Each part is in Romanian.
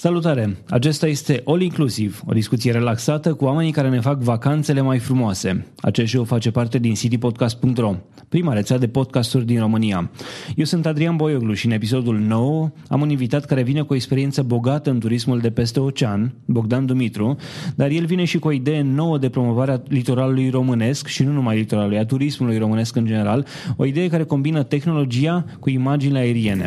Salutare! Acesta este All Inclusive, o discuție relaxată cu oamenii care ne fac vacanțele mai frumoase. Acest show face parte din citypodcast.ro, prima rețea de podcasturi din România. Eu sunt Adrian Boioglu și în episodul 9 am un invitat care vine cu o experiență bogată în turismul de peste ocean, Bogdan Dumitru, dar el vine și cu o idee nouă de promovare a litoralului românesc și nu numai litoralului, a turismului românesc în general, o idee care combină tehnologia cu imaginile aeriene.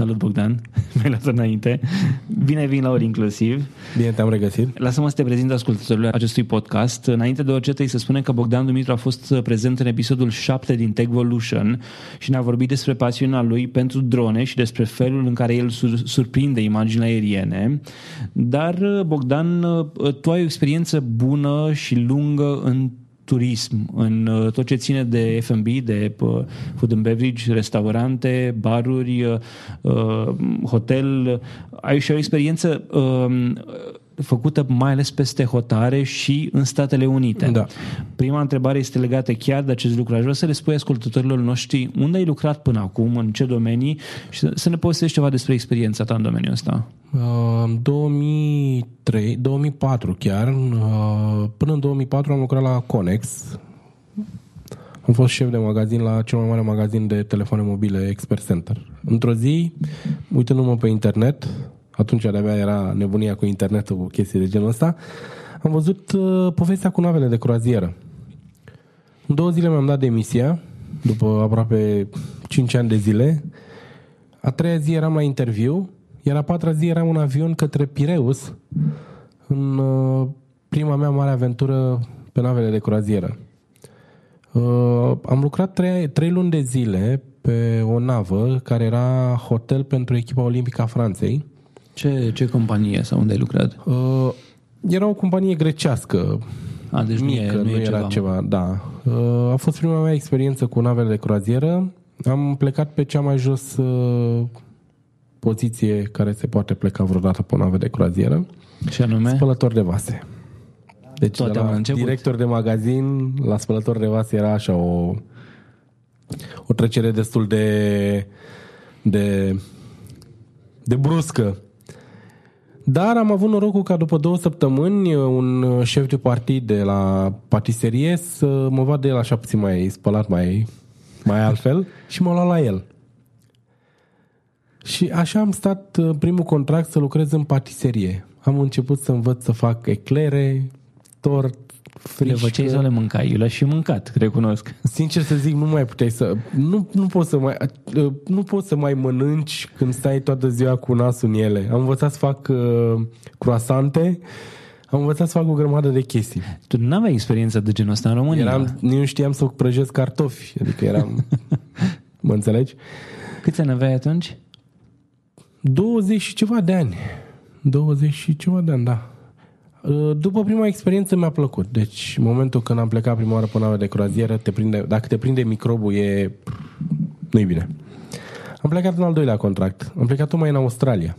Salut Bogdan, mi-ai luat înainte. Bine vin la ori inclusiv. Bine te-am regăsit. Lasă-mă să te prezint ascultătorilor acestui podcast. Înainte de orice trebuie să spunem că Bogdan Dumitru a fost prezent în episodul 7 din Techvolution și ne-a vorbit despre pasiunea lui pentru drone și despre felul în care el sur- surprinde imaginile aeriene. Dar, Bogdan, tu ai o experiență bună și lungă în turism, în uh, tot ce ține de F&B, de uh, food and beverage, restaurante, baruri, uh, hotel. Ai și o experiență um, făcută mai ales peste hotare și în Statele Unite. Da. Prima întrebare este legată chiar de acest lucru. Aș vrea să le spui ascultătorilor noștri unde ai lucrat până acum, în ce domenii și să ne povestești ceva despre experiența ta în domeniul ăsta. În 2003, 2004 chiar, uh, până în 2004 am lucrat la Conex. Am fost șef de magazin la cel mai mare magazin de telefoane mobile Expert Center. Într-o zi, uitându-mă pe internet, atunci de-abia era nebunia cu internetul, cu chestii de genul ăsta, am văzut uh, povestea cu navele de croazieră. În două zile mi-am dat demisia, după aproape 5 ani de zile. A treia zi eram la interviu, iar a patra zi eram un avion către Pireus, în uh, prima mea mare aventură pe navele de croazieră. Uh, am lucrat trei, trei luni de zile pe o navă care era hotel pentru echipa olimpică a Franței. Ce, ce companie sau unde ai lucrat? Uh, era o companie grecească, A, deci mică, nu, e, nu, e era ceva. ceva, da. Uh, a fost prima mea experiență cu navele de croazieră. Am plecat pe cea mai jos uh, poziție care se poate pleca vreodată pe o navă de croazieră. Și anume? Spălător de vase. Deci Toate de au la început. director de magazin la spălător de vase era așa o, o trecere destul de, de, de bruscă. Dar am avut norocul ca după două săptămâni un șef de partid de la patiserie să mă vadă el așa puțin mai spălat, mai, mai altfel și m-a luat la el. Și așa am stat uh, primul contract să lucrez în patiserie. Am început să învăț să fac eclere, tort, Le făceai frișcă. sau le mâncai? Eu le-aș și mâncat, recunosc. Sincer să zic, nu mai puteai să... Nu, nu, poți să mai, uh, nu poți să mai mănânci când stai toată ziua cu nasul în ele. Am învățat să fac uh, croasante, am învățat să fac o grămadă de chestii. Tu nu aveai experiență de genul ăsta în România. Eram, nu știam să prăjesc cartofi, adică eram... mă înțelegi? Câți ani aveai atunci? 20 și ceva de ani. 20 și ceva de ani, da. Uh, După prima experiență mi-a plăcut. Deci, în momentul când am plecat prima oară pe navă de croazieră, te prinde, dacă te prinde microbul, e... nu-i bine. Am plecat în al doilea contract. Am plecat mai în Australia.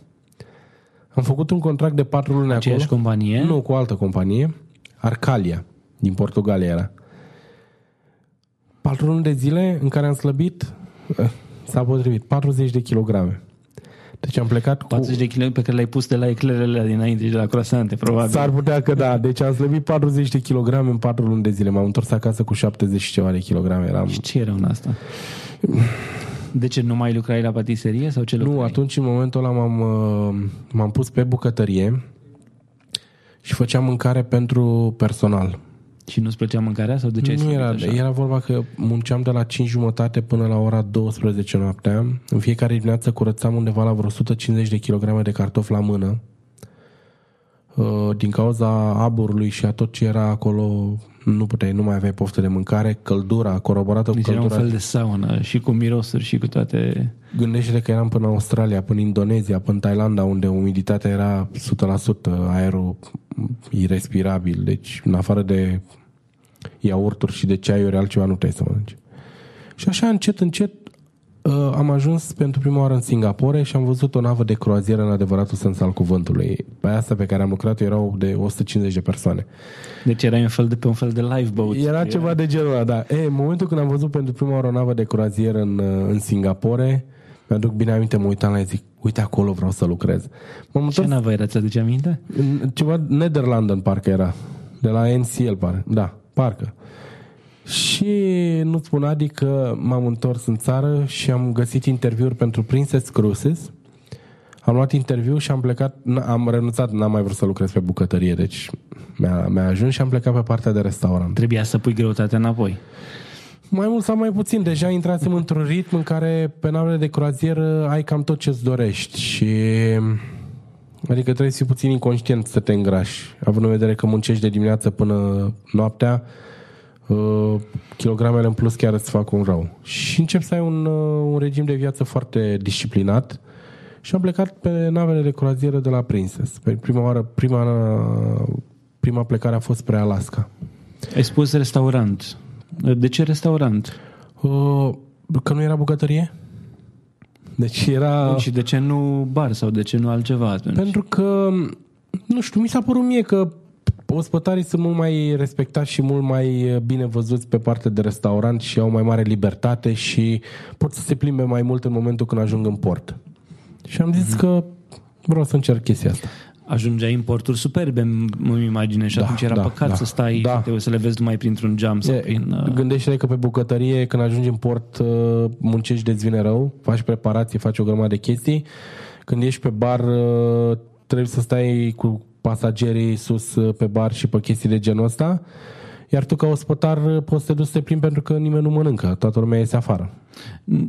Am făcut un contract de patru luni Aceeași acolo. companie? Nu, cu o altă companie. Arcalia, din Portugalia era. Patru luni de zile în care am slăbit, eh, s-a potrivit, 40 de kilograme. Deci am plecat cu... 40 de kg pe care le-ai pus de la eclerele dinainte și de la croasante, probabil. S-ar putea că da. Deci am slăbit 40 de kilograme în 4 luni de zile. M-am întors acasă cu 70 și ceva de kilograme. Eram... Și ce era în asta? De ce nu mai lucrai la patiserie sau ce lucrai? Nu, atunci în momentul ăla m-am, uh, m-am pus pe bucătărie și făceam mâncare pentru personal. Și nu-ți plăcea mâncarea sau de ce ai Nu slăbit era, așa? era vorba că munceam de la 5 jumătate până la ora 12 noaptea. În fiecare dimineață curățam undeva la vreo 150 de kilograme de cartofi la mână. Uh, din cauza aburului și a tot ce era acolo, nu puteai, nu mai aveai poftă de mâncare, căldura, coroborată Deci cu era un căldura. fel de saună și cu mirosuri și cu toate... Gândește-te că eram până în Australia, până în Indonezia, până în Thailanda, unde umiditatea era 100%, aerul irrespirabil, deci în afară de iaurturi și de ceaiuri, altceva nu puteai să mănânci. Și așa, încet, încet, uh, am ajuns pentru prima oară în Singapore și am văzut o navă de croazieră în adevăratul sens al cuvântului. Pe asta pe care am lucrat erau de 150 de persoane. Deci era un fel de, pe un fel de lifeboat. Era ceva de genul ăla, da. E, în momentul când am văzut pentru prima oară o navă de croazieră în, uh, în Singapore, mi-aduc bine aminte, mă uitam la ea, zic, uite acolo vreau să lucrez. M-am Ce întors navă era, ți-aduce aminte? în ceva Netherlanden parcă era, de la NCL parcă, da, parcă. Și nu-ți spun Adi că m-am întors în țară și am găsit interviuri pentru Princess Cruises. Am luat interviu și am plecat, n- am renunțat, n-am mai vrut să lucrez pe bucătărie, deci mi-a, mi-a ajuns și am plecat pe partea de restaurant. Trebuia să pui greutatea înapoi. Mai mult sau mai puțin, deja intrasem într-un ritm în care pe navele de croazieră ai cam tot ce-ți dorești și adică trebuie să fii puțin inconștient să te îngrași, având în vedere că muncești de dimineață până noaptea, uh, kilogramele în plus chiar îți fac un rău. Și încep să ai un, uh, un regim de viață foarte disciplinat și am plecat pe navele de croazieră de la Princess. Pe prima oară, prima, prima plecare a fost spre Alaska. Ai spus restaurant. De ce restaurant? Uh, că nu era bucătărie? Deci era... Și de ce nu bar sau de ce nu altceva atunci? Pentru că, nu știu, mi s-a părut mie că ospătarii sunt mult mai respectați și mult mai bine văzuți pe partea de restaurant și au mai mare libertate și pot să se plimbe mai mult în momentul când ajung în port. Și am zis că vreau să încerc chestia asta. Ajungeai în porturi superbe, îmi imaginez, și Da, atunci era da, păcat da. să stai Da. și te, să le vezi numai printr-un geam sau E, prin... uh, Gândește-te că pe bucătărie, când ajungi în port, uh, muncești de vine rău, faci preparații, faci o grămadă de chestii. Când ești pe bar, uh, trebuie să stai cu pasagerii sus uh, pe bar și pe chestii de genul ăsta. Iar tu ca ospătar uh, poți să te duci să te plimbi pentru că nimeni nu mănâncă, toată lumea iese afară.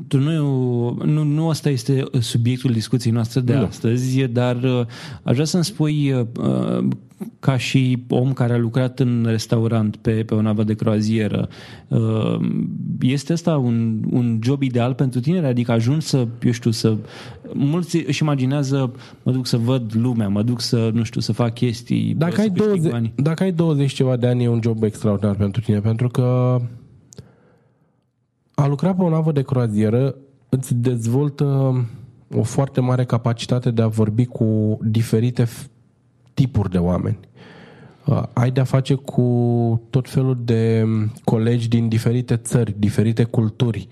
Tu nu, nu, nu asta este subiectul discuției noastre de Nu. astăzi, dar uh, aș vrea să-mi spui, uh, ca și om care a lucrat în restaurant pe, pe o navă de croazieră, uh, este asta un, un job ideal pentru tine? Adică ajungi să, eu știu, să... Mulți își imaginează, mă duc să văd lumea, mă duc să, nu știu, să fac chestii, Dacă să ai, câștig 20, bani. dacă ai 20 ceva de ani, e un job extraordinar pentru tine, pentru că a lucra pe o navă de croazieră îți dezvoltă o foarte mare capacitate de a vorbi cu diferite f- tipuri de oameni. Uh, Ai de-a face cu tot felul de colegi din diferite țări, diferite culturi.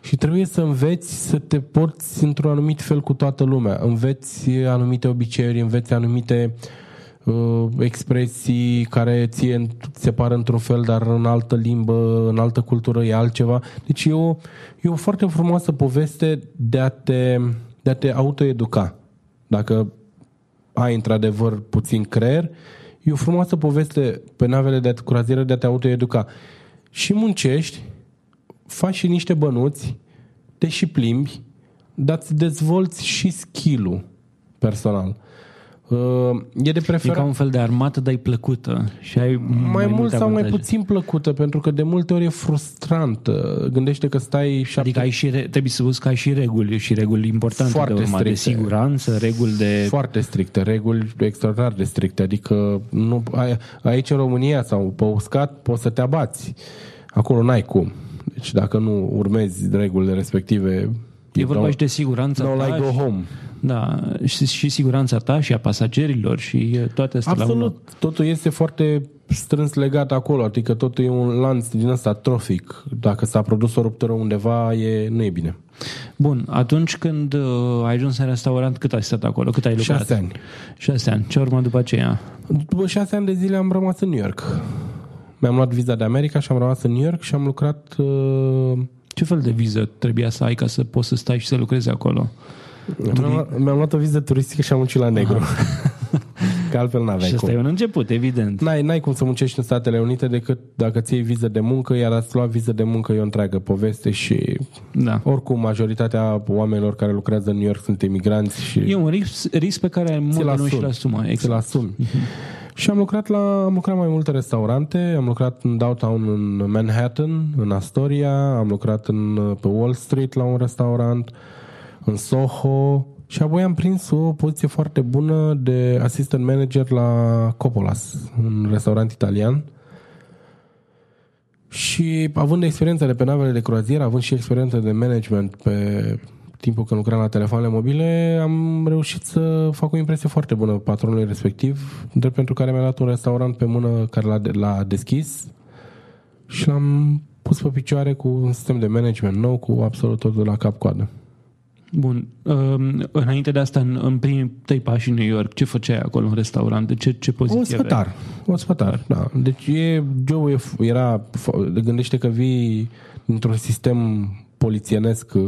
Și trebuie să înveți să te porți într-un anumit fel cu toată lumea. Înveți anumite obiceiuri, înveți anumite uh, expresii care ție ți se par într-un fel, dar în altă limbă, în altă cultură e altceva. Deci e o, e o foarte frumoasă poveste de a te, de a te autoeduca. Dacă ai într-adevăr puțin creier, e o frumoasă poveste pe navele de croazieră de a te autoeduca. Și muncești, faci și niște bănuți, te și plimbi, dar îți dezvolți și skill-ul personal. Uh, E de E preferat ca un fel de armată, dar e plăcută și ai mai, mai mult multe sau mai avantaje. puțin plăcută, pentru că de multe ori e frustrant. Uh, Gândește că stai șapte... Adică ai și, re- trebuie să văd că ai și reguli și reguli importante Foarte de urmat, de stricte. siguranță, reguli de... Foarte stricte, reguli extraordinar de stricte. Adică nu, ai, aici în România sau pe uscat poți să te abați. Acolo n-ai cum. Deci dacă nu urmezi regulile respective... E vorba don't- și de siguranța No ta. like go și- home. Da, și, și siguranța ta și a pasagerilor și uh, toate astea la unul. Absolut. Totul este foarte strâns legat acolo. Adică totul e un lanț din ăsta trofic. Dacă s-a produs o ruptură undeva, e, nu e bine. Bun, atunci când uh, ai ajuns în restaurant, cât ai stat acolo? Cât ai lucrat? Șase ani. Șase ani. Ce urmă după aceea? După șase ani de zile am rămas în New York. Mi-am luat viza de America și am rămas în New York și am lucrat... Uh, Ce fel de viză trebuia să ai ca să poți să stai și să lucrezi acolo? Mi-am, luat, mi-am luat o viză turistică și am muncit la negru. că altfel n-aveai Și asta cum. e un început, evident. N-ai, n-ai cum să muncești în Statele Unite decât dacă ți iei viză de muncă, iar ați lua viză de muncă e o întreagă poveste și Da. oricum majoritatea oamenilor care lucrează în New York sunt emigranți și E un risc, risc pe care ți-l mulți nu asumi. și-l asumă. Ți-l Exact. asumi. Și am lucrat la am lucrat mai multe restaurante, am lucrat în downtown în Manhattan, în Astoria, am lucrat în, pe Wall Street la un restaurant, în Soho și apoi am prins o poziție foarte bună de assistant manager la Coppolas, un restaurant italian. Și având experiență de pe navele de croazieră, având și experiență de management pe timpul când lucram la telefoanele mobile, am reușit să fac o impresie foarte bună patronului respectiv, drept pentru care mi-a dat un restaurant pe mână care l-a, l-a deschis și l-am pus pe picioare cu un sistem de management nou, cu absolut totul de la cap-coadă. Bun. Um, înainte de asta, în, în primii tăi pași în New York, ce făceai acolo în restaurant? Ce, ce poziție aveai? Ospătar. Ospătar, da. Deci e, Joe e, era, gândește că vii într-un sistem polițienesc, uh,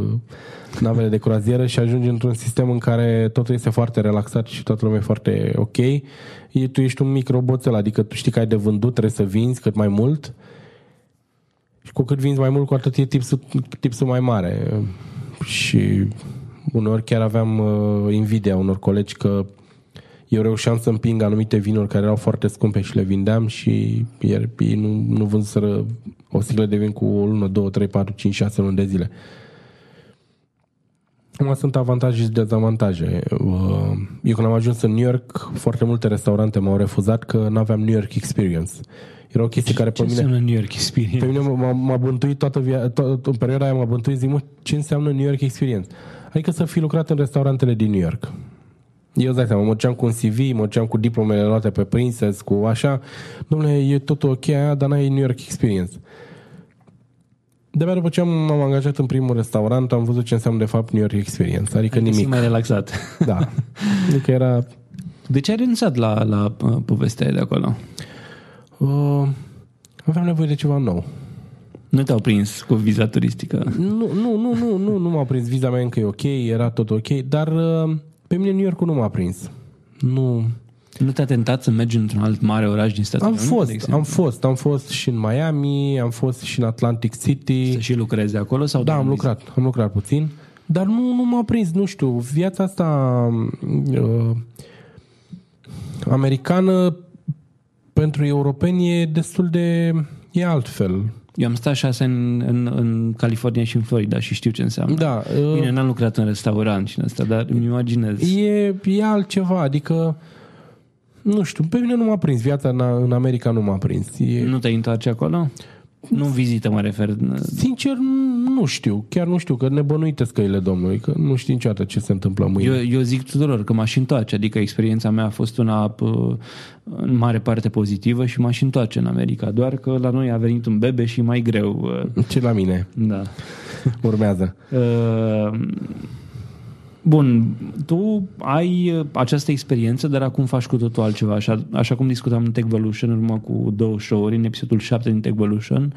navele de croazieră și ajungi într-un sistem în care totul este foarte relaxat și toată lumea e foarte ok. E, tu ești un mic roboțel, adică tu știi că ai de vândut, trebuie să vinzi cât mai mult și cu cât vinzi mai mult, cu atât e tipsul, tipsul mai mare. Și uneori chiar aveam uh, invidia unor colegi că eu reușeam să împing anumite vinuri care erau foarte scumpe și le vindeam și iar ei nu, nu vânzără o sticlă de vin cu o lună, două, trei, patru, cinci, șase luni de zile. Acum sunt avantaje și dezavantaje. Uh, Eu când am ajuns în New York, foarte multe restaurante m-au refuzat că nu aveam New York experience. Era o chestie care Ce pe mine... înseamnă New York Experience? Pe mine m-a, m-a bântuit toată via, to- în perioada aia m-a bântuit, zic, mă, ce înseamnă New York Experience? Adică să fi lucrat în restaurantele din New York. Eu îți dai seama, mă duceam cu un CV, mă duceam cu diplomele luate pe Princess, cu așa. Domnule, e totul ok, aia, dar n-ai New York Experience. De-abia după ce am, m-am angajat în primul restaurant, am văzut ce înseamnă de fapt New York Experience. Adică Te simți nimic. mai relaxat. Da. Adică era... De ce ai renunțat la, la uh, povestea aia de acolo? Uh, aveam nevoie de ceva nou. Nu te-au prins cu viza turistică? Nu, nu, nu, nu, nu, nu m-a prins viza mea încă e ok, era tot ok, dar uh, pe mine New York nu m-a prins. Nu. Nu te-a tentat să mergi într-un alt mare oraș din Statele Am Unite, de fost, exemplu? am fost, am fost și în Miami, am fost și în Atlantic City. Să și lucrezi acolo? Sau Da, doar am în lucrat, am lucrat puțin, dar nu, nu m-a prins, nu știu, viața asta uh, americană pentru europeni e destul de e altfel. Eu am stat șase în, în, în California și în Florida și știu ce înseamnă. Da, uh, Bine, n-am lucrat în restaurant și în asta, dar îmi imaginez. e, e altceva, adică nu știu, pe mine nu m-a prins viața în, în America nu m-a prins. E, Nu te-ai întoarce acolo? Nu în vizită, mă refer. Sincer, nu știu, chiar nu știu, că nebănuite scăile Domnului, că nu știu niciodată ce se întâmplă mâine. Eu, eu zic tuturor că m-aș întoarce, adică experiența mea a fost una pă, în mare parte pozitivă și m-aș întoarce în America, doar că la noi a venit un bebe și mai greu. uh, Ce la mine Da. urmează. Uh, Bun, tu ai uh, această experiență, dar acum faci cu totul altceva. Așa, așa cum discutam în Techvolution în urmă cu două show-uri, în episodul 7 din Techvolution,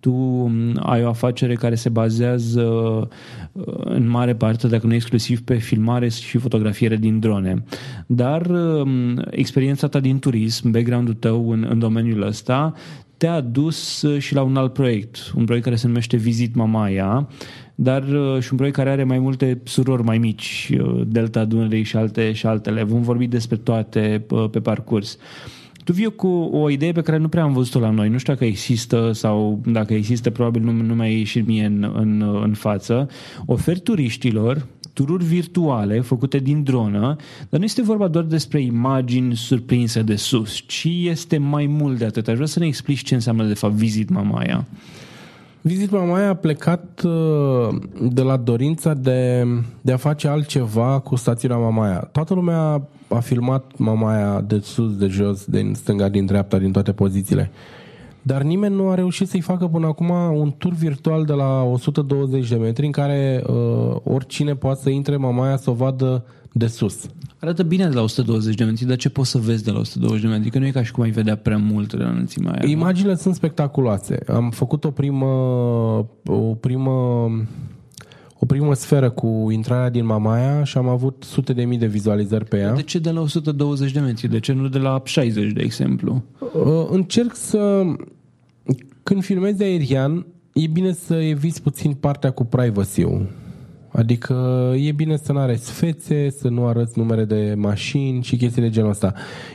tu um, ai o afacere care se bazează uh, în mare parte, dacă nu exclusiv, pe filmare și fotografiere din drone. Dar um, experiența ta din turism, background-ul tău în, în domeniul ăsta, te-a dus uh, și la un alt proiect, un proiect care se numește Visit Mamaia, dar uh, și un proiect care are mai multe surori mai mici, uh, Delta Dunării și, alte, și altele. Vom vorbi despre toate uh, pe parcurs. Tu vii cu o idee pe care nu prea am văzut-o la noi. Nu știu dacă există sau dacă există, probabil nu, nu mai ieșit mie în, în, în față. Oferi turiștilor tururi virtuale făcute din dronă, dar nu este vorba doar despre imagini surprinse de sus, ci este mai mult de atât. Aș vrea să ne explici ce înseamnă de fapt Visit Mamaia. Visit Mamaia a plecat uh, de la dorința de, de a face altceva cu stațiunea Mamaia. Toată lumea a filmat Mamaia de sus, de jos, din stânga, din dreapta, din toate pozițiile. Dar nimeni nu a reușit să-i facă până acum un tur virtual de la 120 de metri în care uh, oricine poate să intre Mamaia să o vadă de sus. Arată bine de la 120 de metri, dar ce poți să vezi de la 120 de metri? Adică nu e ca și cum ai vedea prea mult de la înălțimea aia. nu? Imaginile sunt spectaculoase. Am făcut o primă, o primă, o primă sferă cu intrarea din Mamaia și am avut sute de mii de vizualizări pe ea. De ce de la 120 de metri? De ce nu de la 60, de exemplu? Uh, încerc să... Când filmezi aerian, e bine să eviți puțin partea cu privacy-ul. Adică e bine să nu arăți fețe, să nu arăți numere de mașini și chestii de genul ăsta.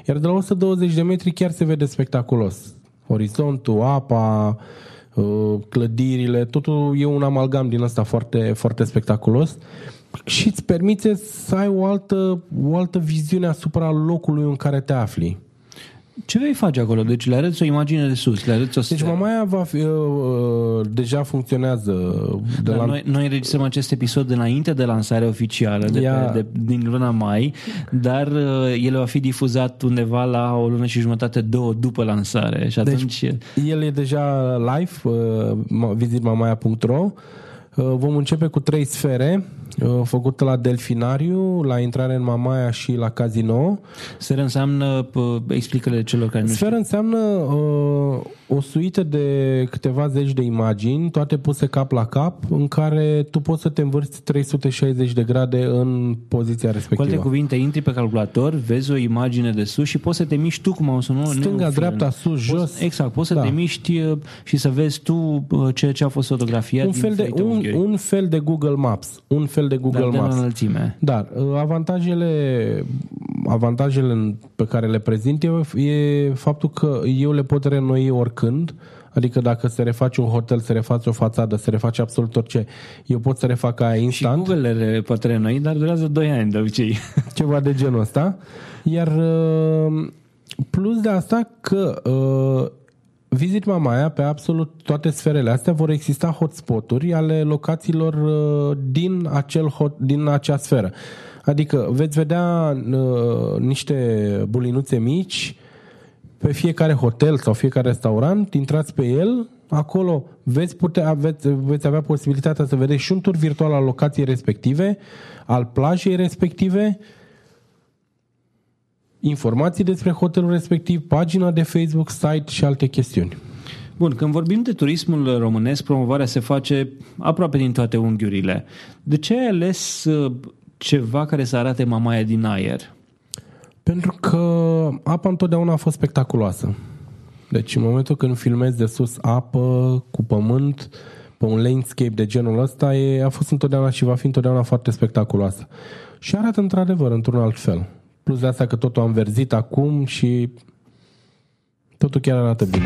Iar de la 120 de metri chiar se vede spectaculos. Orizontul, apa, uh, clădirile, totul e un amalgam din ăsta foarte, foarte spectaculos și îți permite să ai o altă, o altă viziune asupra locului în care te afli. Ce vei face acolo? Deci le arăți o imagine de sus, le arăți o Deci Mamaia va fi, uh, uh, deja funcționează de Dar la... noi, noi înregistrăm acest episod înainte de lansarea oficială de Ia- pe, de, din luna mai, dar uh, el va fi difuzat undeva la o lună și jumătate, două după lansare. Și atunci... Deci, El e deja live, uh, ma- vizitmamaia.ro. Uh, Vom începe cu trei sfere uh, făcute la Delfinariu, la intrare în Mamaia și la Casino. Sfera înseamnă, pă, explică-le celor care nu știu. Sferă înseamnă uh, o suită de câteva zeci de imagini, toate puse cap la cap, în care tu poți să te învârți 360 de grade în poziția Cu alte respectivă. cuvinte, intri pe calculator, vezi o imagine de sus și poți să te miști tu cum au sunat. Stânga, dreapta, sus, jos. Poți, exact, poți să Da. te miști uh, și să vezi tu uh, ceea ce a fost fotografiat un din fel, de, diferite un, unghiuri. un fel de Google Maps. Un fel de Google dar de la Maps. înălțime. Dar uh, avantajele, avantajele în- pe care le prezint eu e faptul că eu le pot renoi oricând, adică dacă se reface un hotel, se reface o fațadă, se reface absolut orice, eu pot să refac aia Și instant, Google le poate renoi, dar durează 2 ani de obicei. ceva de genul ăsta. Iar uh, plus de asta că uh, Visit Mamaia, pe absolut toate sferele astea, vor exista hotspoturi ale locațiilor uh, din, acel hot, din acea sferă. Adică veți vedea uh, niște bulinuțe mici pe fiecare hotel sau fiecare restaurant, intrați pe el, acolo veți, putea, veți, veți avea posibilitatea să vedeți și un tur virtual al locației respective, al plajei respective, informații despre hotelul respectiv, pagina de Facebook, site și alte chestiuni. Bun, când vorbim de turismul românesc, promovarea se face aproape din toate unghiurile. De ce ai ales uh, ceva care să arate Mamaia din aer? Pentru că apa întotdeauna a fost spectaculoasă. Deci în momentul când filmezi de sus apă cu pământ, pe un landscape de genul ăsta, e, a fost întotdeauna și va fi întotdeauna foarte spectaculoasă. Și arată într-adevăr într-un alt fel. Plus de asta că totul am verzit acum și totul chiar arată bine.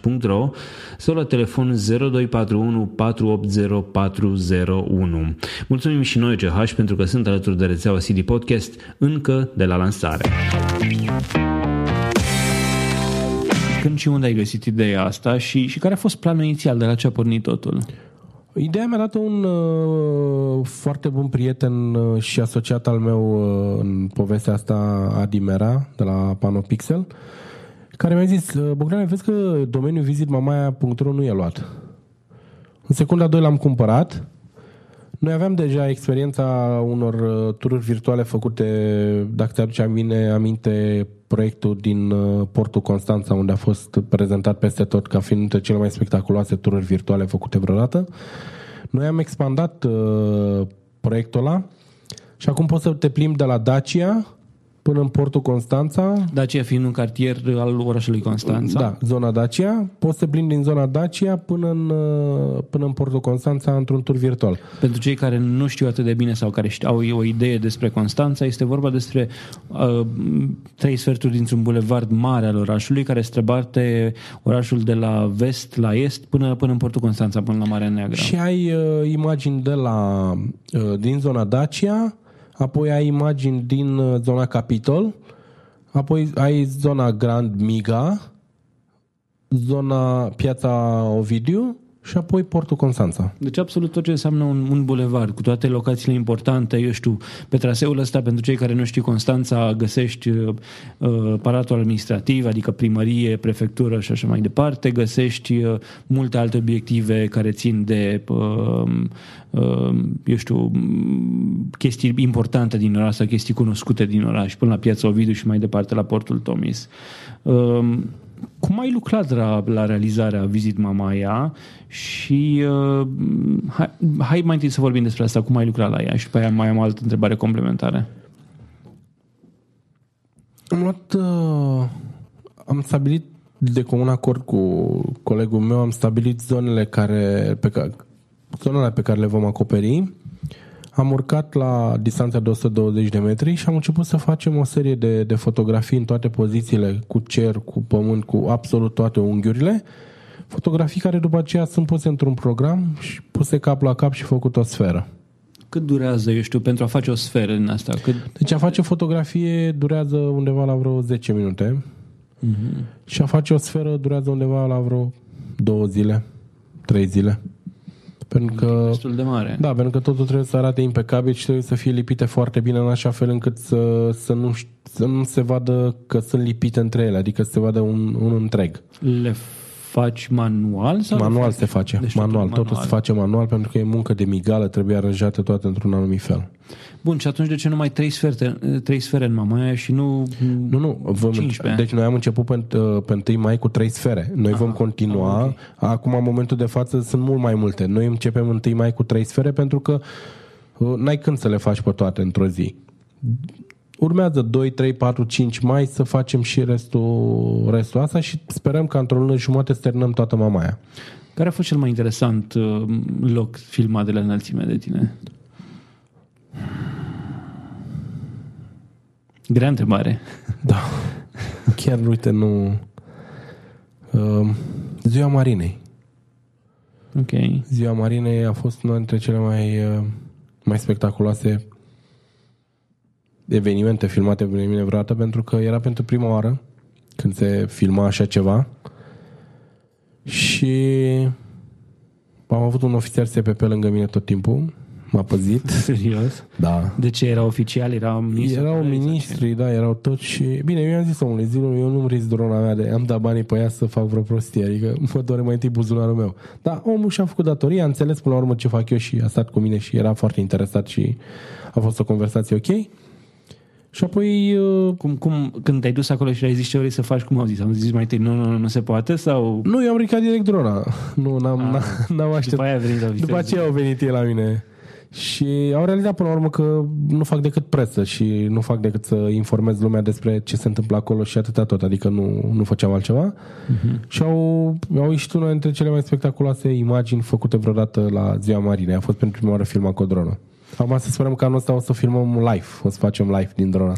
www.ovidius-ch.ro sau la telefon 0241 480 401. Mulțumim și noi CH pentru că sunt alături de rețeaua CD Podcast încă de la lansare. Când și unde ai găsit ideea asta și, și care a fost planul inițial de la ce a pornit totul? Ideea mi-a dat un uh, foarte bun prieten uh, și asociat al meu uh, în povestea asta, Adimera, de la Panopixel, care mi-a zis, uh, Bogdan, vezi că domeniul visitmamaia.ro nu e luat. În secunda 2 l-am cumpărat. Noi aveam deja experiența unor uh, tururi virtuale făcute, dacă ți aduce aminte, aminte proiectul din uh, Portul Constanța, unde a fost prezentat peste tot ca fiind dintre cele mai spectaculoase tururi virtuale făcute vreodată. Noi am expandat uh, proiectul ăla și acum poți să te plimbi de la Dacia până în Portul Constanța, Dacia fiind un cartier al orașului Constanța. da, zona Dacia. Poți să te plimbi din zona Dacia până în, uh, până în Portul Constanța într-un tur virtual. Pentru cei care nu știu atât de bine sau care știu, au o idee despre Constanța, este vorba despre uh, trei sferturi dintr-un bulevard mare al orașului care străbate orașul de la vest la est până, până în portul Constanța, până la Marea Neagră. Și ai uh, imagini de la, uh, din zona Dacia, apoi ai imagini din uh, zona Capitol, apoi ai zona Grand Miga, zona Piața Ovidiu și apoi Portul Constanța. Deci absolut tot ce înseamnă un, un bulevard, cu toate locațiile importante, eu știu, pe traseul ăsta, pentru cei care nu știu Constanța, găsești uh, uh, palatul administrativ, adică primărie, prefectură și așa mai departe, găsești uh, multe alte obiective care țin de, uh, uh, eu știu, m, chestii importante din oraș sau chestii cunoscute din oraș, până la Piața Ovidiu și mai departe la Portul Tomis. Uh, cum ai lucrat la, la realizarea Visit Mamaia și uh, hai, hai mai întâi să vorbim despre asta, cum ai lucrat la ea și pe aia mai am o altă întrebare complementară. Am luat, uh, am stabilit de comun acord cu colegul meu, am stabilit zonele care, pe care, zonele pe care le vom acoperi. Am urcat la distanța de 120 de metri și am început să facem o serie de, de fotografii în toate pozițiile, cu cer, cu pământ, cu absolut toate unghiurile. Fotografii care după aceea sunt puse într-un program și puse cap la cap și făcut o sferă. Cât durează, eu știu, pentru a face o sferă din asta? Cât... Deci a face fotografie durează undeva la vreo 10 minute Uh-huh. și a face o sferă durează undeva la vreo două zile, trei zile. Pentru că, Destul de mare. da, pentru că totul trebuie să arate impecabil și trebuie să fie lipite foarte bine în așa fel încât să, să, nu, ș- să nu se vadă că sunt lipite între ele, adică să se vadă un, un întreg. Le faci manual? Sau le Manual faci? se face, Deci manual, totul totul se face manual pentru că e muncă de migală, trebuie aranjate toate într-un anumit fel. Bun, și atunci de ce numai trei sfere, trei sfere în Mamaia și nu... Nu, nu. Vom, 15. deci noi am început pe, pe 1 mai cu trei sfere. Noi vom continua. ok. Acum, în momentul de față, sunt mult mai multe. Noi începem 1 mai cu trei sfere pentru că uh, n-ai când să le faci pe toate într-o zi. Urmează 2, 3, 4, 5 mai să facem și restul, restul asta și sperăm că într-o lună jumate să terminăm toată mamaia. Care a fost cel mai interesant uh, loc filmat de la înălțime de tine? Grea întrebare. Da. Chiar, uite, nu... Uh, Ziua Marinei. Ok. Ziua Marinei a fost una dintre cele mai, uh, mai spectaculoase evenimente filmate de mine vreodată pentru că era pentru prima oară când se filma așa ceva și am avut un ofițer SPP lângă mine tot timpul m-a păzit Serios? da De ce era oficial? Era ministru? erau ministri, da, erau toți și... Bine, eu i-am zis omului, zilul eu nu-mi risc drona mea de am dat banii pe ea să fac vreo prostie, adică mă doare mai întâi buzunarul meu. Dar omul și-a făcut datoria, a înțeles până la urmă ce fac eu și a stat cu mine și era foarte interesat și a fost o conversație ok. Și apoi uh, Cum, cum, când te-ai dus acolo și ai zis ce vrei să faci, cum au zis? Am zis mai întâi, nu, nu, nu, nu se poate? Sau nu, eu am ridicat direct drona. Nu, n-am, Ah. n-am după așteptat. aia a venit ofițerul? După aceea au venit ei la mine. Și au realizat până la urmă că nu fac decât presă și nu fac decât să informez lumea despre ce se întâmplă acolo și atâta tot. Adică nu, nu făceam altceva. Uh-huh. Și au, au ieșit una dintre cele mai spectaculoase imagini făcute vreodată la Ziua Marinei. A fost pentru prima oară filmat cu o dronă. Acum să sperăm că anul ăsta o să filmăm live. O să facem live din drona.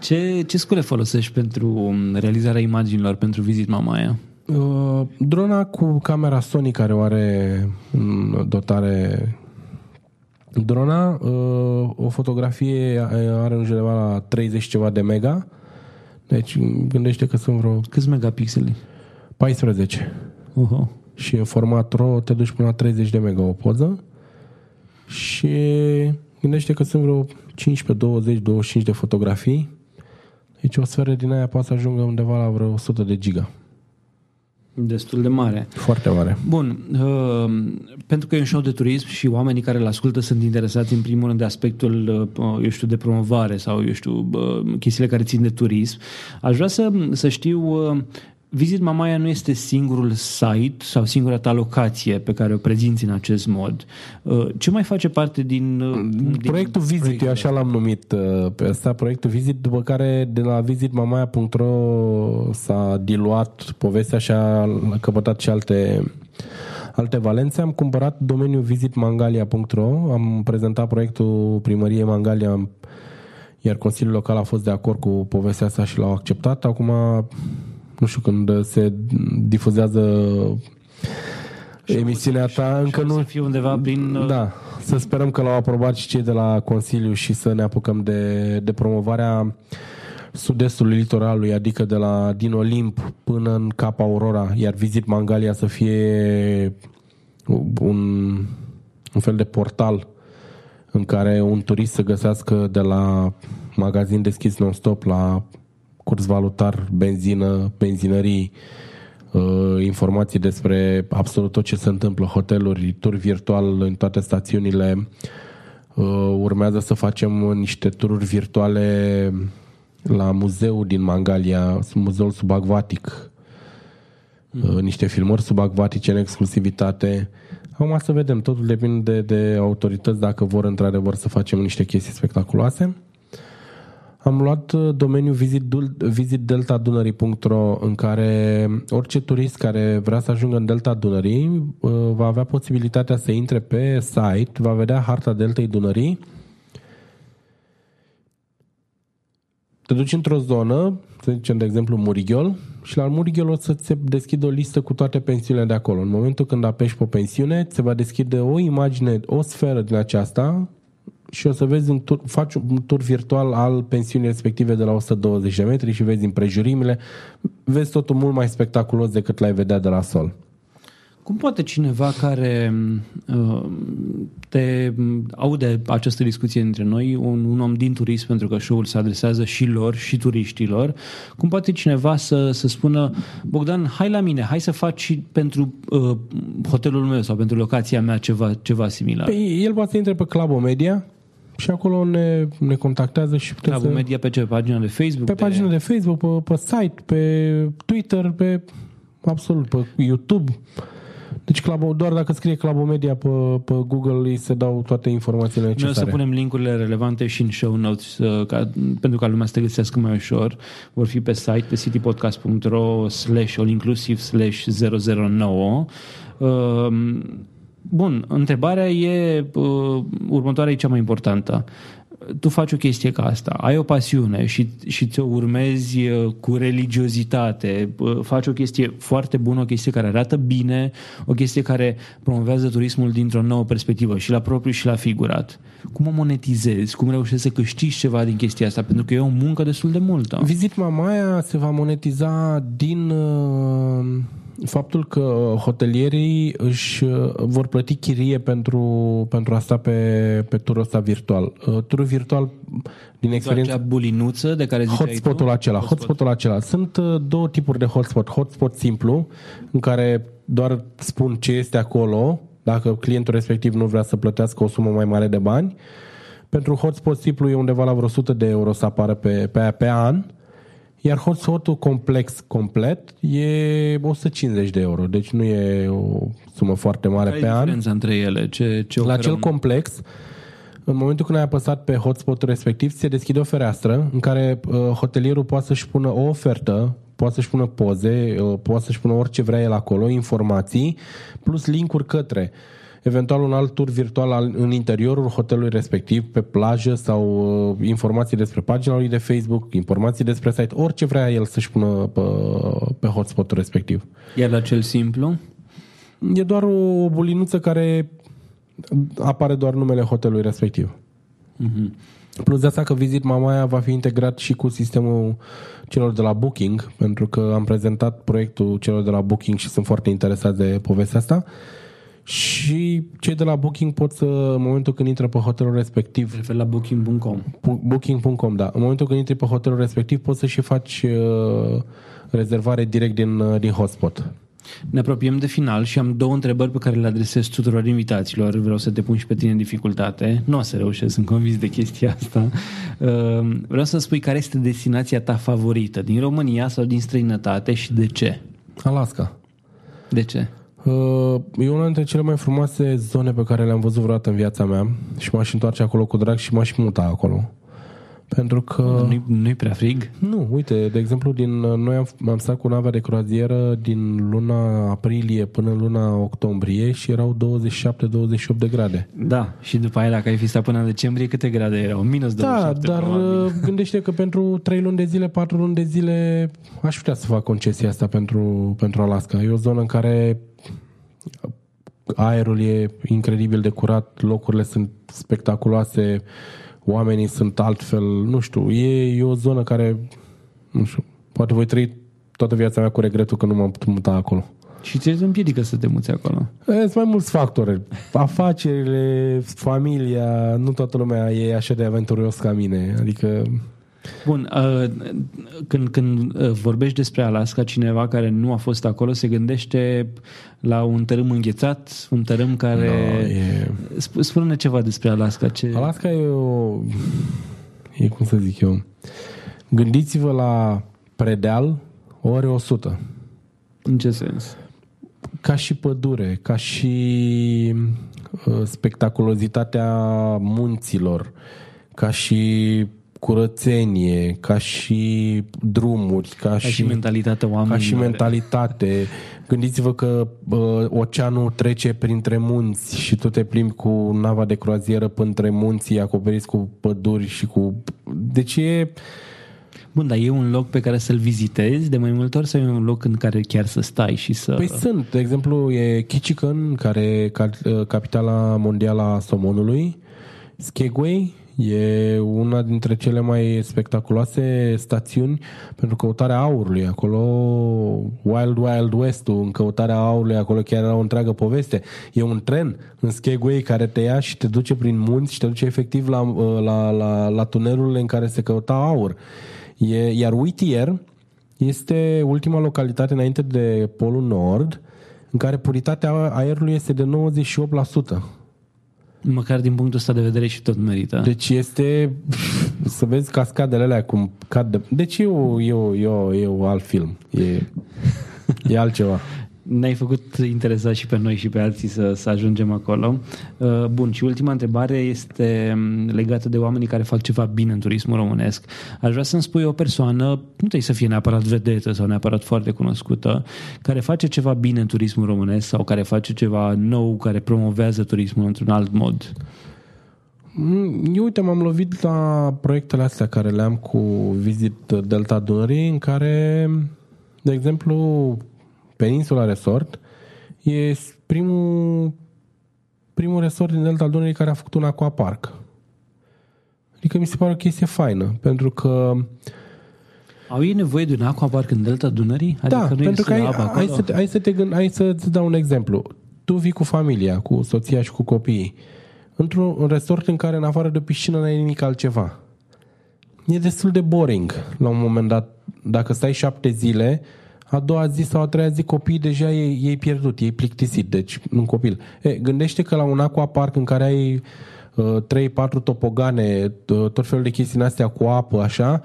Ce, ce scule folosești pentru um, realizarea imaginilor pentru Visit Mamaia? Uh, drona cu camera Sony care o are în dotare Drona, uh, o fotografie are undeva la 30 ceva de mega. Deci gândește că sunt vreo Câți megapixeli? 14. Oho. și în format RAW te duci până la 30 de mega o poză și gândește că sunt vreo 15, 20, 25 de fotografii deci o sferă din aia poate să ajungă undeva la vreo 100 de giga. Destul de mare. Foarte mare. Bun. Uh, pentru că e un show de turism și oamenii care îl ascultă sunt interesați în primul rând de aspectul, uh, eu știu, de promovare sau, eu știu, uh, chestiile care țin de turism, aș vrea să, să știu uh, Visit Mamaia nu este singurul site sau singura ta locație pe care o prezinți în acest mod. Uh, ce mai face parte din... uh, din Proiectul Visit, eu așa l-am numit uh, pe ăsta, proiectul Visit, după care de la visitmamaia.ro s-a diluat povestea și a căpătat și alte alte valențe. Am cumpărat domeniul visitmangalia.ro, am prezentat proiectul primăriei Mangalia, iar Consiliul Local a fost de acord cu povestea asta și l-au acceptat. Acum, nu știu, când se difuzează emisiunea ta, încă Și o nu... Să fie undeva prin... uh, Da, să sperăm că l-au aprobat și cei de la Consiliu și să ne apucăm de, de promovarea sud-estului litoralului, adică de la din Olimp până în Cap Aurora, iar Visit Mangalia să fie un, un fel de portal în care un turist să găsească de la magazin deschis non-stop la curs valutar, benzină, benzinării, uh, informații despre absolut tot ce se întâmplă, hoteluri, tur virtual în toate stațiunile. Uh, Urmează să facem niște tururi virtuale la muzeu din Mangalia, muzeul subacvatic. Uh, Niște filmări subacvatice în exclusivitate. Acum să vedem, totul depinde de, de autorități dacă vor într-adevăr să facem niște chestii spectaculoase. Am luat uh, domeniul visit, Dul- visitdeltadunării.ro în care orice turist care vrea să ajungă în Delta Dunării uh, va avea posibilitatea să intre pe site, va vedea harta Deltei Dunării te duci într-o zonă, să zicem de exemplu Murighiol, și la Murighiol o să ți deschidă o listă cu toate pensiunile de acolo. În momentul când apeși pe o pensiune, ți va deschide o imagine, o sferă din aceasta și o să vezi un tur, faci un tur virtual al pensiunii respective de la 120 de metri și vezi împrejurimile, vezi totul mult mai spectaculos decât l-ai vedea de la sol. Cum poate cineva care uh, te aude această discuție între noi, un, un om din turism, pentru că show-ul se adresează și lor și turiștilor, cum poate cineva să, să spună Bogdan, hai la mine, hai să faci și pentru uh, hotelul meu sau pentru locația mea ceva, ceva similar. Păi, el poate să intre pe Club Media și acolo ne, ne contactează și putem Clubul să... Media pe ce? Pagina de Facebook? Pe pagina de Facebook, pe, pe site, pe Twitter, pe absolut, pe YouTube. Deci Club, doar dacă scrie Club Media pe, pe Google îi se dau toate informațiile Noi o necesare. să punem linkurile relevante și în show notes uh, ca, pentru ca lumea să te găsească mai ușor. Vor fi pe site, pe citypodcast.ro slash all inclusive slash 009. Uh, Bun, întrebarea e uh, următoarea e cea mai importantă. Tu faci o chestie ca asta, ai o pasiune și, și ți-o urmezi uh, cu religiozitate, uh, faci o chestie foarte bună, o chestie care arată bine, o chestie care promovează turismul dintr-o nouă perspectivă și la propriu și la figurat. Cum o monetizezi? Cum reușești să câștigi ceva din chestia asta? Pentru că e o muncă destul de multă. Visit Mamaia se va monetiza din uh, faptul că hotelierii își uh, vor plăti chirie pentru, pentru a sta pe, pe turul ăsta virtual. Uh, Turul virtual, din experiență... Acea bulinuță de care ziceai Hotspotul tu? acela, hotspotul acela. Sunt uh, două tipuri de hotspot. Hotspot simplu, în care doar spun ce este acolo, dacă clientul respectiv nu vrea să plătească o sumă mai mare de bani. Pentru hotspot simplu e undeva la vreo 100 de euro să apară pe, pe, pe an, iar hotspotul complex complet e 150 de euro, deci nu e o sumă foarte mare Care pe e an. diferența între ele? Ce, ce La oferă cel un- complex, în momentul când ai apăsat pe hotspotul respectiv, se deschide o fereastră în care uh, hotelierul poate să-și pună o ofertă, poate să-și pună poze, uh, poate să-și pună orice vrea el acolo, informații, plus linkuri către eventual un alt tur virtual al, în interiorul hotelului respectiv, pe plajă sau uh, informații despre pagina lui de Facebook, informații despre site, orice vrea el să-și pună pe, pe hotspotul respectiv. Iar la cel simplu? E doar o bulinuță care apare doar numele hotelului respectiv. Plus de asta că Visit Mamaia va fi integrat și cu sistemul celor de la Booking, pentru că am prezentat proiectul celor de la Booking și sunt foarte interesați de povestea asta. Și cei de la Booking pot să, în momentul când intră pe hotelul respectiv, Refer la booking.com. Bu- Booking.com, da. În momentul când intri pe hotelul respectiv, poți să și faci uh, rezervare direct din, uh, din hotspot. Ne apropiem de final și am două întrebări pe care le adresez tuturor invitaților. Vreau să te pun și pe tine în dificultate. Nu o să reușesc, sunt convins de chestia asta. Uh, Vreau să spui care este destinația ta favorită, din România sau din străinătate și de ce? Alaska. De ce? Uh, E una dintre cele mai frumoase zone pe care le-am văzut vreodată în viața mea și m-aș întoarce acolo cu drag și m-aș muta acolo. Pentru că... Nu-i, nu-i prea frig? Nu, uite, de exemplu, din, noi am, am stat cu navea de croazieră din luna aprilie până în luna octombrie și erau 27-28 de grade. Da, și după aia dacă ai fi stat până în decembrie, câte grade erau? Minus Da, 27 dar probabil. uh, gândește că pentru 3 luni de zile, 4 luni de zile aș putea să fac concesia asta pentru, pentru Alaska. E o zonă în care aerul e incredibil de curat, locurile sunt spectaculoase, oamenii sunt altfel, nu știu, e, e o zonă care, nu știu, poate voi trăi toată viața mea cu regretul că nu m-am putut muta acolo. Și ți se împiedică să te muți acolo. Sunt mai mulți factori. Afacerile, familia, nu toată lumea e așa de aventurios ca mine. Adică Bun, uh, când, când uh, vorbești despre Alaska, cineva care nu a fost acolo se gândește la un tărâm înghețat, un tărâm care... No, e- Sp- Spune-ne ceva despre Alaska. Ce... Alaska e o... E cum să zic eu... Gândiți-vă la predeal ori 100. În ce sens? Ca și pădure, ca și uh, spectaculozitatea munților, ca și curățenie, ca și drumuri, ca, Ca și mentalitatea oamenilor. Ca și mentalitate. Gândiți-vă că uh, oceanul trece printre munți și tu te plimbi cu nava de croazieră printre munții acoperiți cu păduri și cu... Deci e... Bun, dar e un loc pe care să-l vizitezi de mai multe ori sau e un loc în care chiar să stai și să... Păi sunt, de exemplu, e Ketchikan, care e ca- uh, capitala mondială a somonului, Skagway, e una dintre cele mai spectaculoase stațiuni pentru căutarea aurului. Acolo, Wild Wild west în căutarea aurului, acolo chiar era o întreagă poveste. E un tren în Skagway care te ia și te duce prin munți și te duce efectiv la, uh, la, la, la tunelurile în care se căuta aur. E, iar Whittier este ultima localitate înainte de Polul Nord în care puritatea aerului este de 98%. Măcar din punctul ăsta de vedere și tot merită. Deci este să vezi cascadele alea cum cad de... Deci e, o, e, o, e, o, e o alt film. E, e altceva. Ne-ai făcut interesat și pe noi și pe alții să, să ajungem acolo. Uh, Bun, și ultima întrebare este um, legată de oamenii care fac ceva bine în turismul românesc. Aș vrea să-mi spui o persoană, nu trebuie să fie neapărat vedetă sau neapărat foarte cunoscută, care face ceva bine în turismul românesc sau care face ceva nou, care promovează turismul într-un alt mod. Mm, Eu, uite, m-am lovit la proiectele astea care le-am cu Visit Delta Dunării, în care, de exemplu, Peninsula Resort e primul, primul resort din Delta Dunării care a făcut un aquapark. Adică mi se pare o chestie faină, pentru că Au ei nevoie de un aquapark în Delta Dunării? da, nu pentru există că ai, apă acolo? hai, să te, hai să te gând, hai să-ți dau un exemplu. Tu vii cu familia, cu soția și cu copiii, într-un un resort în care în afară de piscină n-ai nimic altceva. E destul de boring la un moment dat. Dacă stai șapte zile, a doua zi sau a treia zi copiii deja ei, ei pierdut, ei plictisit, deci un copil. E, gândește că la un aquapark în care ai uh, 3-4 topogane, uh, tot felul de chestii în astea cu apă, așa,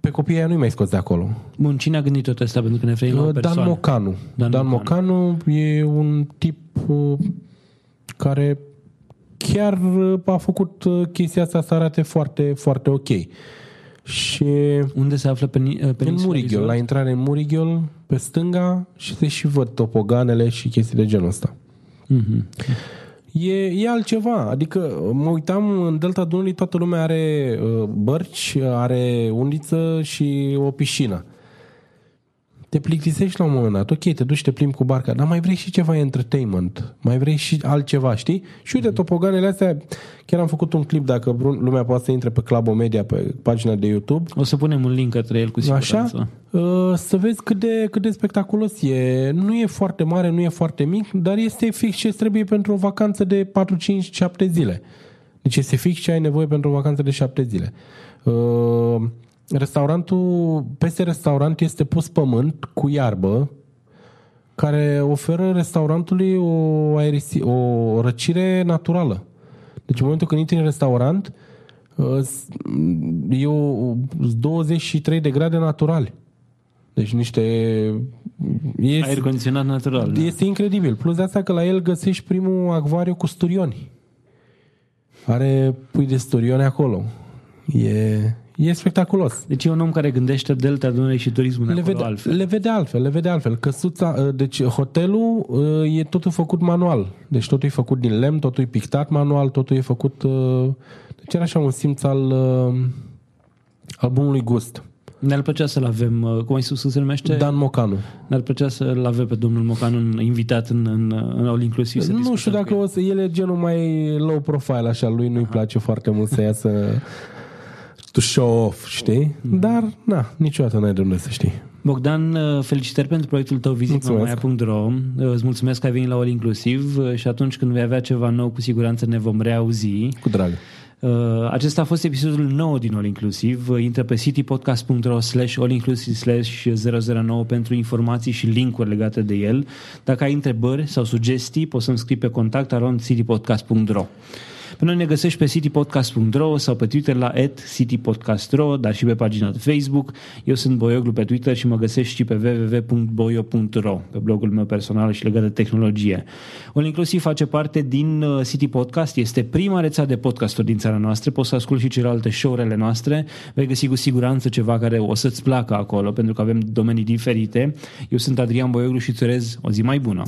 pe copiii aia nu-i mai scoți de acolo. Bun, cine a gândit tot asta? Pentru că ne referim la o Uh, Dan persoană. Mocanu. Dan Dan, Dan Mocanu e un tip uh, care chiar uh, a făcut uh, chestia asta să arate foarte, foarte ok. Și Unde se află pe, pe în Murighiol, la intrare în Murighiol, pe stânga și se și văd topoganele și chestii de genul ăsta. Mm-hmm. E, e altceva. Adică mă uitam în Delta Dunării, toată lumea are uh, bărci, are undiță și o piscină. Te plictisești la un moment dat, ok, te duci, te plimbi cu barca, dar mai vrei și ceva entertainment, mai vrei și altceva, știi? Și uite, topoganele astea, chiar am făcut un clip, dacă lumea poate să intre pe Club Media, pe pagina de YouTube. O să punem un link către el cu siguranță. Așa? Uh, să vezi cât de, cât de spectaculos e. Nu e foarte mare, nu e foarte mic, dar este fix ce trebuie pentru o vacanță de 4, 5, 7 zile. Deci este fix ce ai nevoie pentru o vacanță de 7 zile. Uh, restaurantul, peste restaurant este pus pământ cu iarbă care oferă restaurantului o, aerisi, o răcire naturală. Deci în momentul când intri în restaurant e o, 23 de grade naturali. Deci niște... Este, Aer condiționat natural. Da. Este da. incredibil. Plus de asta că la el găsești primul acvariu cu sturioni. Are pui de sturioni acolo. E, E spectaculos. Deci e un om care gândește delta Dunării și turismul le vede, altfel. Le vede altfel, le vede altfel. Căsuța, ă, deci hotelul ă, e totul făcut manual. Deci totul e făcut din lemn, totul e pictat manual, totul e făcut... Ă, deci era așa un simț al albumului Gust. Ne-ar plăcea să-l avem, cum ai spus se numește? Dan Mocanu. Ne-ar plăcea să-l avem pe domnul Mocanu invitat în, în, în All Inclusiv. Să nu știu dacă o să, el e genul mai low profile așa, lui nu-i Aha. place foarte mult să iasă to show off, știi? Mm. Dar, na, niciodată n-ai de unde să știi. Bogdan, uh, felicitări pentru proiectul tău vizitmamaia.ro uh, Îți mulțumesc că ai venit la All Inclusiv uh, și atunci când vei avea ceva nou, cu siguranță ne vom reauzi. Cu drag. Acesta a fost episodul nou din All Inclusiv. Intră pe citypodcast.ro slash allinclusive slash 009 pentru informații și linkuri legate de el. Dacă ai întrebări sau sugestii, poți să-mi scrii pe contact around citypodcast.ro pe noi ne găsești pe citypodcast.ro sau pe Twitter la citypodcast.ro, dar și pe pagina de Facebook. Eu sunt Boioglu pe Twitter și mă găsești și pe www.boio.ro, pe blogul meu personal și legat de tehnologie. All inclusiv face parte din uh, City Podcast, este prima rețea de podcasturi din țara noastră, poți să asculti și celelalte show-urile noastre, vei găsi cu siguranță ceva care o să-ți placă acolo, pentru că avem domenii diferite. Eu sunt Adrian Boioglu și îți urez o zi mai bună.